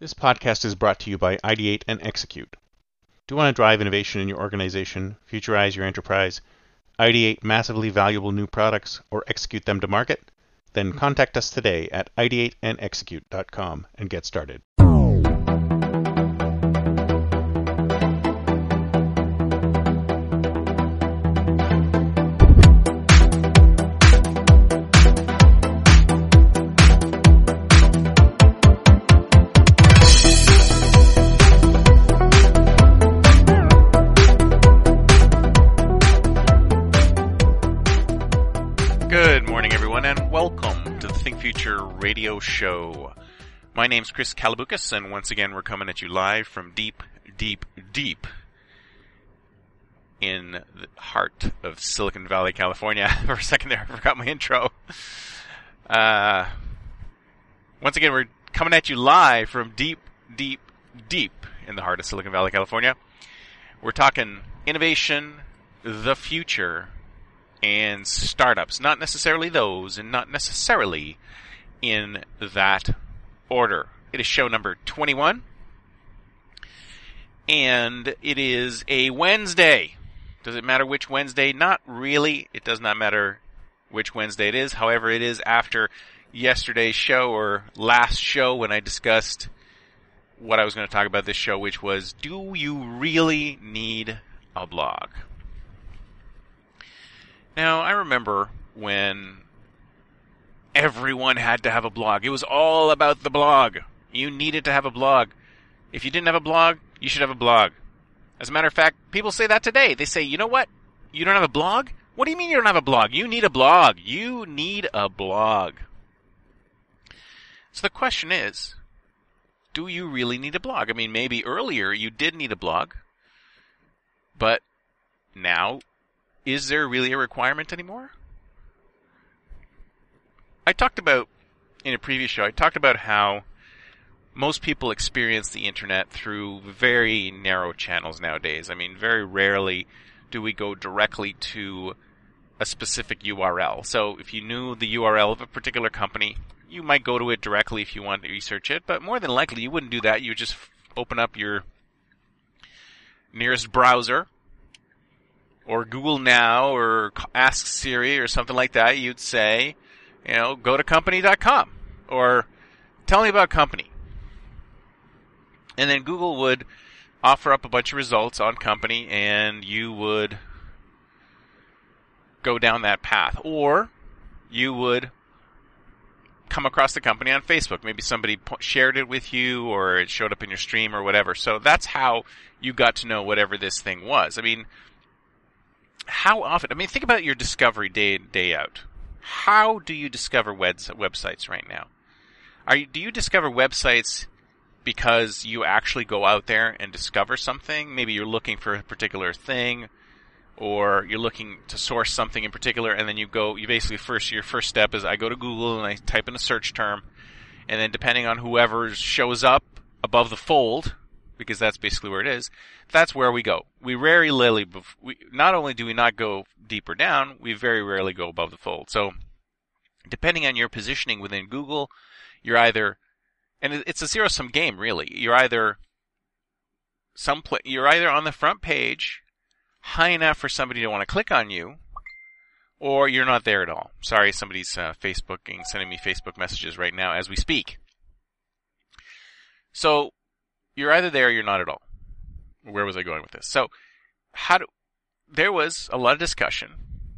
This podcast is brought to you by Ideate and Execute. Do you want to drive innovation in your organization, futurize your enterprise, ideate massively valuable new products, or execute them to market? Then contact us today at ideateandexecute.com and get started. Radio show. My name's Chris Kalaboukis, and once again, we're coming at you live from deep, deep, deep in the heart of Silicon Valley, California. For a second there, I forgot my intro. Uh, once again, we're coming at you live from deep, deep, deep in the heart of Silicon Valley, California. We're talking innovation, the future, and startups. Not necessarily those, and not necessarily in that order. It is show number 21, and it is a Wednesday. Does it matter which Wednesday? Not really. It does not matter which Wednesday it is. However, it is after yesterday's show or last show when I discussed what I was going to talk about this show, which was do you really need a blog? Now, I remember when everyone had to have a blog. It was all about the blog. You needed to have a blog. If you didn't have a blog, you should have a blog. As a matter of fact, people say that today. They say, you know what? You don't have a blog? What do you mean you don't have a blog? You need a blog. You need a blog. So the question is, do you really need a blog? I mean, maybe earlier you did need a blog, but now is there really a requirement anymore? I talked about in a previous show, I talked about how most people experience the internet through very narrow channels nowadays. I mean, very rarely do we go directly to a specific URL. So if you knew the URL of a particular company, you might go to it directly if you want to research it, but more than likely you wouldn't do that. You would just open up your nearest browser or Google Now or Ask Siri or something like that, you'd say, you know, go to company.com or tell me about company. And then Google would offer up a bunch of results on company and you would go down that path. Or you would come across the company on Facebook. Maybe somebody shared it with you or it showed up in your stream or whatever. So that's how you got to know whatever this thing was. I mean, how often? I mean, think about your discovery day in, day out. How do you discover webs, websites right now? Are you, do you discover websites because you actually go out there and discover something? Maybe you're looking for a particular thing, or you're looking to source something in particular, and then you go. You basically first your first step is I go to Google and I type in a search term, and then depending on whoever shows up above the fold, because that's basically where it is. That's where we go. We rarely, we, not only do we not go deeper down, we very rarely go above the fold. So, depending on your positioning within Google, you're either, and it's a zero sum game really. You're either some, you're either on the front page, high enough for somebody to want to click on you, or you're not there at all. Sorry, somebody's uh, Facebooking, sending me Facebook messages right now as we speak. So you're either there or you're not at all. Where was I going with this? So, how do, there was a lot of discussion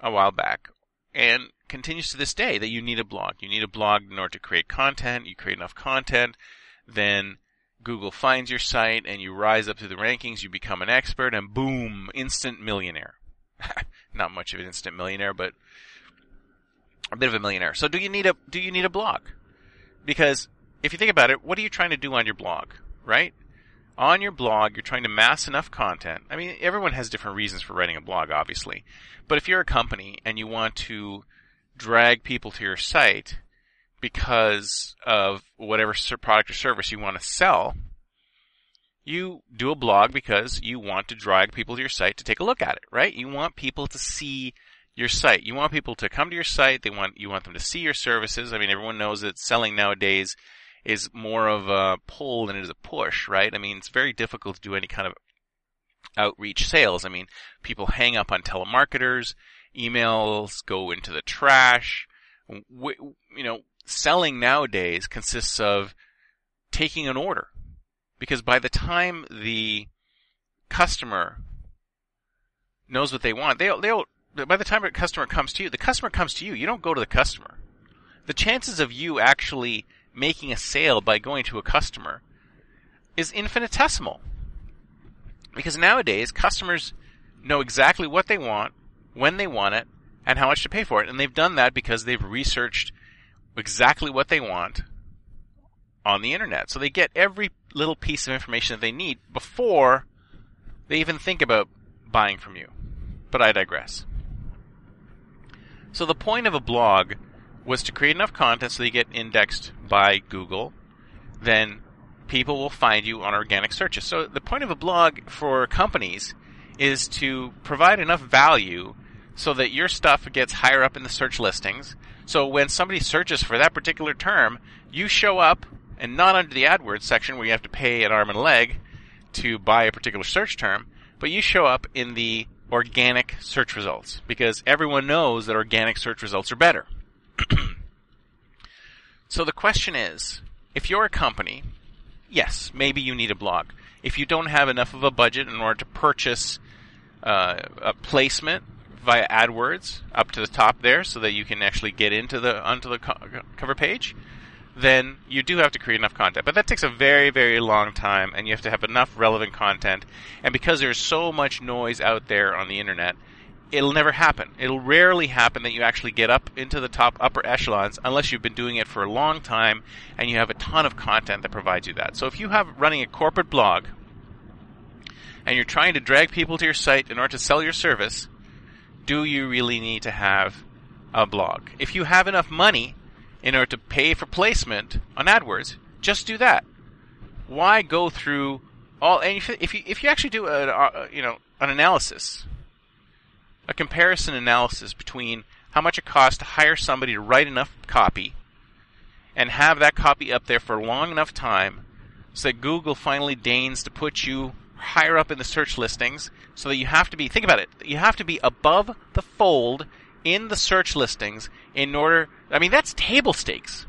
a while back and continues to this day that you need a blog. You need a blog in order to create content. You create enough content, then Google finds your site and you rise up through the rankings, you become an expert and boom, instant millionaire. Not much of an instant millionaire, but a bit of a millionaire. So do you need a do you need a blog? Because if you think about it, what are you trying to do on your blog? right? On your blog, you're trying to mass enough content. I mean, everyone has different reasons for writing a blog, obviously. But if you're a company and you want to drag people to your site because of whatever product or service you want to sell, you do a blog because you want to drag people to your site to take a look at it, right? You want people to see your site. You want people to come to your site. They want, you want them to see your services. I mean, everyone knows that selling nowadays is more of a pull than it is a push, right? I mean, it's very difficult to do any kind of outreach sales. I mean, people hang up on telemarketers, emails go into the trash. You know, selling nowadays consists of taking an order. Because by the time the customer knows what they want, they'll, they'll, by the time a customer comes to you, the customer comes to you. You don't go to the customer. The chances of you actually making a sale by going to a customer is infinitesimal. Because nowadays, customers know exactly what they want, when they want it, and how much to pay for it. And they've done that because they've researched exactly what they want on the internet. So they get every little piece of information that they need before they even think about buying from you. But I digress. So the point of a blog was to create enough content so you get indexed by Google. Then people will find you on organic searches. So the point of a blog for companies is to provide enough value so that your stuff gets higher up in the search listings. So when somebody searches for that particular term, you show up and not under the AdWords section where you have to pay an arm and a leg to buy a particular search term, but you show up in the organic search results because everyone knows that organic search results are better. so the question is, if you're a company yes, maybe you need a blog. If you don't have enough of a budget in order to purchase uh, a placement via AdWords up to the top there, so that you can actually get into the onto the co- cover page, then you do have to create enough content. But that takes a very, very long time, and you have to have enough relevant content. And because there's so much noise out there on the internet, it'll never happen. It'll rarely happen that you actually get up into the top upper echelons unless you've been doing it for a long time and you have a ton of content that provides you that. So if you have running a corporate blog and you're trying to drag people to your site in order to sell your service, do you really need to have a blog? If you have enough money in order to pay for placement on AdWords, just do that. Why go through all? And if you if you actually do a, a uh, you know an analysis a comparison analysis between how much it costs to hire somebody to write enough copy and have that copy up there for a long enough time so that Google finally deigns to put you higher up in the search listings so that you have to be think about it you have to be above the fold in the search listings in order I mean that's table stakes.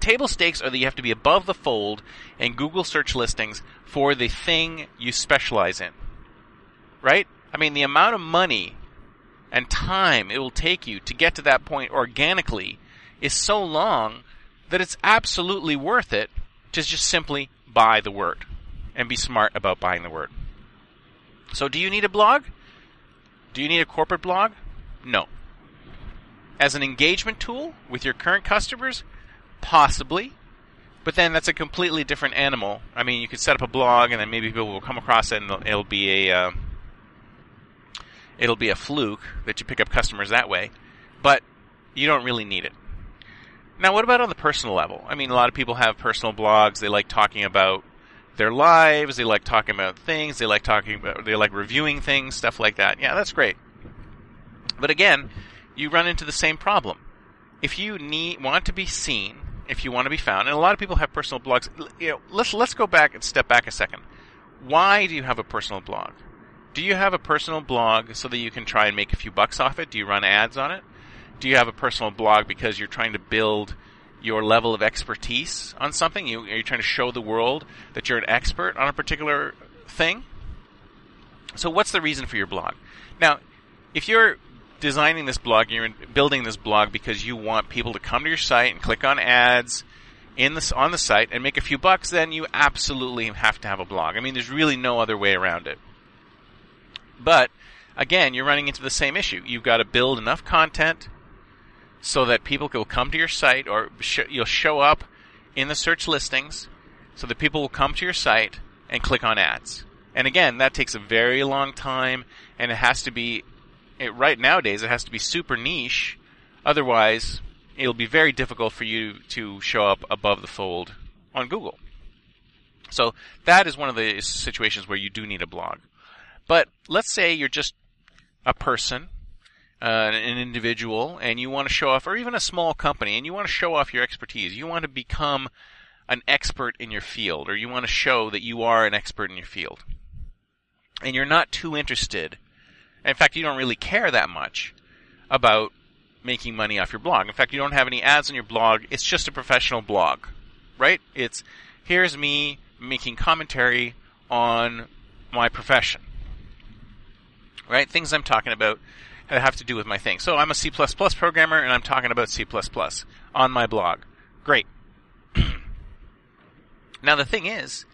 Table stakes are that you have to be above the fold in Google search listings for the thing you specialize in. Right I mean, the amount of money and time it will take you to get to that point organically is so long that it's absolutely worth it to just simply buy the word and be smart about buying the word. So, do you need a blog? Do you need a corporate blog? No. As an engagement tool with your current customers? Possibly. But then that's a completely different animal. I mean, you could set up a blog and then maybe people will come across it and it'll be a. Uh, it'll be a fluke that you pick up customers that way, but you don't really need it. Now, what about on the personal level? I mean, a lot of people have personal blogs. They like talking about their lives. They like talking about things. They like talking about, they like reviewing things, stuff like that. Yeah, that's great. But again, you run into the same problem. If you need, want to be seen, if you want to be found, and a lot of people have personal blogs, you know, let's, let's go back and step back a second. Why do you have a personal blog? Do you have a personal blog so that you can try and make a few bucks off it? Do you run ads on it? Do you have a personal blog because you're trying to build your level of expertise on something? You, are you trying to show the world that you're an expert on a particular thing? So, what's the reason for your blog? Now, if you're designing this blog, you're building this blog because you want people to come to your site and click on ads in the, on the site and make a few bucks, then you absolutely have to have a blog. I mean, there's really no other way around it. But again, you're running into the same issue. You've got to build enough content so that people will come to your site or sh- you'll show up in the search listings so that people will come to your site and click on ads. And again, that takes a very long time and it has to be it, right nowadays it has to be super niche otherwise it'll be very difficult for you to show up above the fold on Google. So that is one of the situations where you do need a blog. But let's say you're just a person uh, an individual and you want to show off, or even a small company, and you want to show off your expertise, you want to become an expert in your field, or you want to show that you are an expert in your field, and you're not too interested, in fact, you don't really care that much about making money off your blog. In fact, you don't have any ads on your blog. It's just a professional blog, right? It's here's me making commentary on my profession, right? Things I'm talking about that have to do with my thing. So I'm a C++ programmer and I'm talking about C++ on my blog. Great. now the thing is,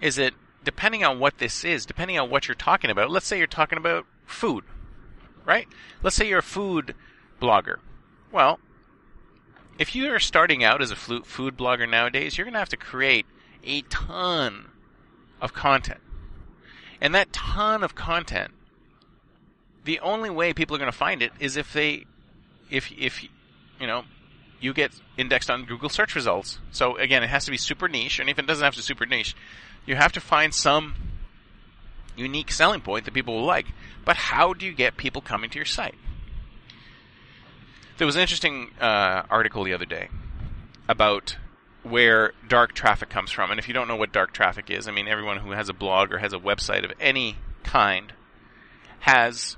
is that depending on what this is, depending on what you're talking about, let's say you're talking about food, right? Let's say you're a food blogger. Well, if you are starting out as a food blogger nowadays, you're going to have to create a ton of content. And that ton of content the only way people are going to find it is if they, if if you know, you get indexed on Google search results. So again, it has to be super niche, and if it doesn't have to be super niche, you have to find some unique selling point that people will like. But how do you get people coming to your site? There was an interesting uh, article the other day about where dark traffic comes from. And if you don't know what dark traffic is, I mean, everyone who has a blog or has a website of any kind has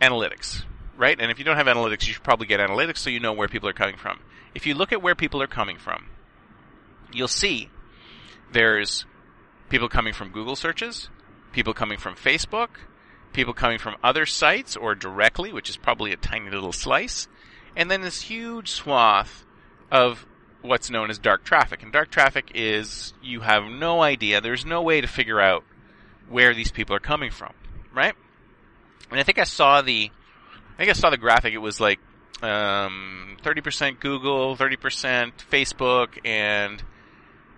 analytics, right? And if you don't have analytics, you should probably get analytics so you know where people are coming from. If you look at where people are coming from, you'll see there's people coming from Google searches, people coming from Facebook, people coming from other sites or directly, which is probably a tiny little slice, and then this huge swath of what's known as dark traffic. And dark traffic is you have no idea, there's no way to figure out where these people are coming from, right? And I think I saw the, I think I saw the graphic. It was like um, 30% Google, 30% Facebook, and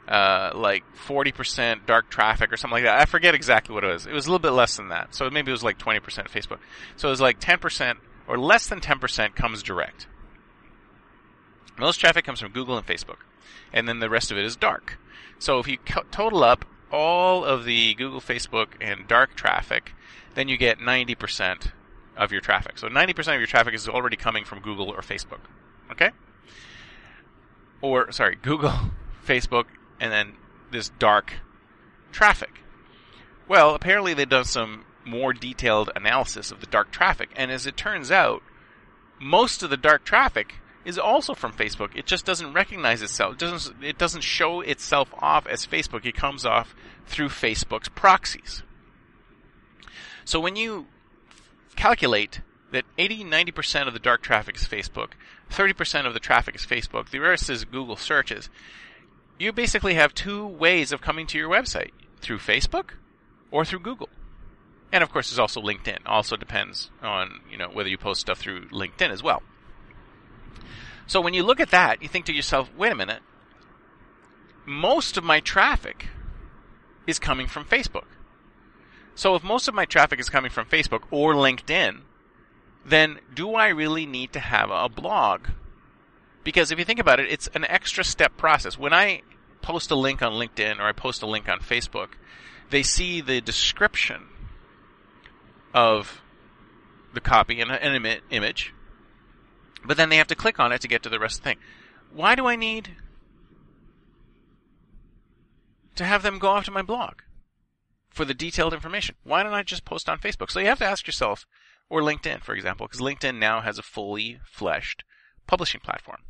uh, like 40% dark traffic or something like that. I forget exactly what it was. It was a little bit less than that. So maybe it was like 20% Facebook. So it was like 10% or less than 10% comes direct. Most traffic comes from Google and Facebook. And then the rest of it is dark. So if you total up all of the Google, Facebook, and dark traffic, then you get 90% of your traffic. So 90% of your traffic is already coming from Google or Facebook. Okay? Or, sorry, Google, Facebook, and then this dark traffic. Well, apparently they've done some more detailed analysis of the dark traffic, and as it turns out, most of the dark traffic is also from Facebook. It just doesn't recognize itself. It doesn't it doesn't show itself off as Facebook. It comes off through Facebook's proxies. So when you calculate that 80 90% of the dark traffic is Facebook, 30% of the traffic is Facebook, the rest is Google searches, you basically have two ways of coming to your website through Facebook or through Google. And of course, there's also LinkedIn. Also depends on you know whether you post stuff through LinkedIn as well. So when you look at that, you think to yourself, wait a minute. Most of my traffic is coming from Facebook. So if most of my traffic is coming from Facebook or LinkedIn, then do I really need to have a blog? Because if you think about it, it's an extra step process. When I post a link on LinkedIn or I post a link on Facebook, they see the description of the copy and an Im- image, but then they have to click on it to get to the rest of the thing. Why do I need to have them go off to my blog? For the detailed information. Why don't I just post on Facebook? So you have to ask yourself, or LinkedIn, for example, because LinkedIn now has a fully fleshed publishing platform.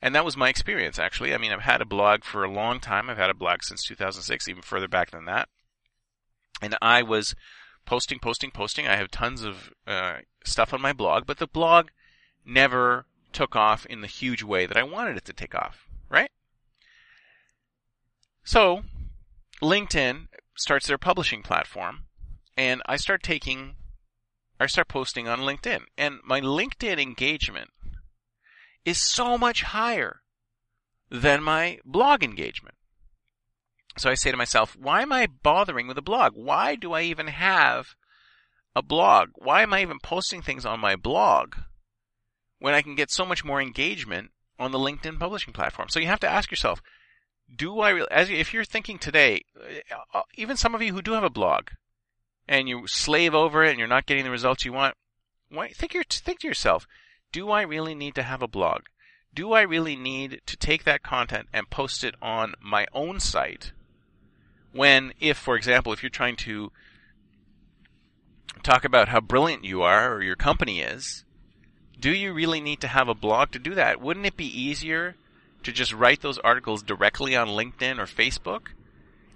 And that was my experience, actually. I mean, I've had a blog for a long time. I've had a blog since 2006, even further back than that. And I was posting, posting, posting. I have tons of uh, stuff on my blog, but the blog never took off in the huge way that I wanted it to take off, right? So, LinkedIn starts their publishing platform, and I start taking, I start posting on LinkedIn, and my LinkedIn engagement is so much higher than my blog engagement. So I say to myself, why am I bothering with a blog? Why do I even have a blog? Why am I even posting things on my blog when I can get so much more engagement on the LinkedIn publishing platform? So you have to ask yourself, do I really, as if you're thinking today, uh, uh, even some of you who do have a blog and you slave over it and you're not getting the results you want, why think your, think to yourself, do I really need to have a blog? Do I really need to take that content and post it on my own site? When, if, for example, if you're trying to talk about how brilliant you are or your company is, do you really need to have a blog to do that? Wouldn't it be easier to just write those articles directly on LinkedIn or Facebook?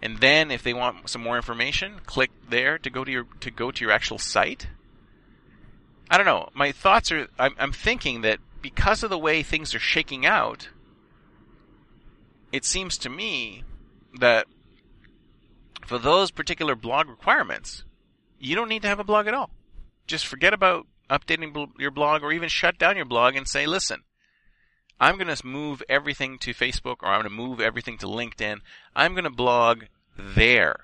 And then if they want some more information, click there to go to your to go to your actual site? I don't know. My thoughts are I'm, I'm thinking that because of the way things are shaking out, it seems to me that for those particular blog requirements, you don't need to have a blog at all. Just forget about updating your blog or even shut down your blog and say, listen, I'm going to move everything to Facebook or I'm going to move everything to LinkedIn. I'm going to blog there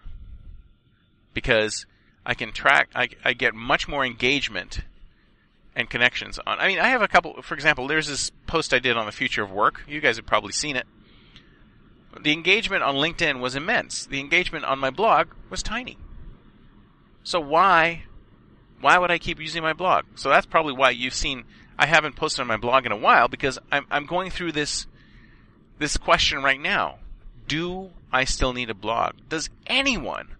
because I can track, I, I get much more engagement and connections on. I mean, I have a couple, for example, there's this post I did on the future of work. You guys have probably seen it. The engagement on LinkedIn was immense. The engagement on my blog was tiny. So why why would I keep using my blog? So that's probably why you've seen I haven't posted on my blog in a while because I'm I'm going through this this question right now. Do I still need a blog? Does anyone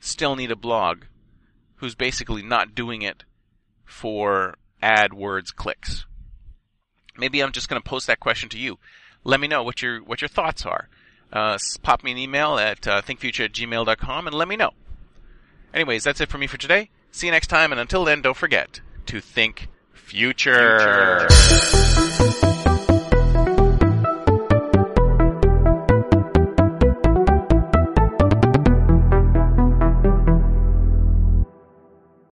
still need a blog who's basically not doing it for AdWords clicks? Maybe I'm just going to post that question to you. Let me know what your what your thoughts are. Uh, pop me an email at uh, thinkfuture at gmail.com and let me know. Anyways, that's it for me for today. See you next time, and until then, don't forget to think future. future.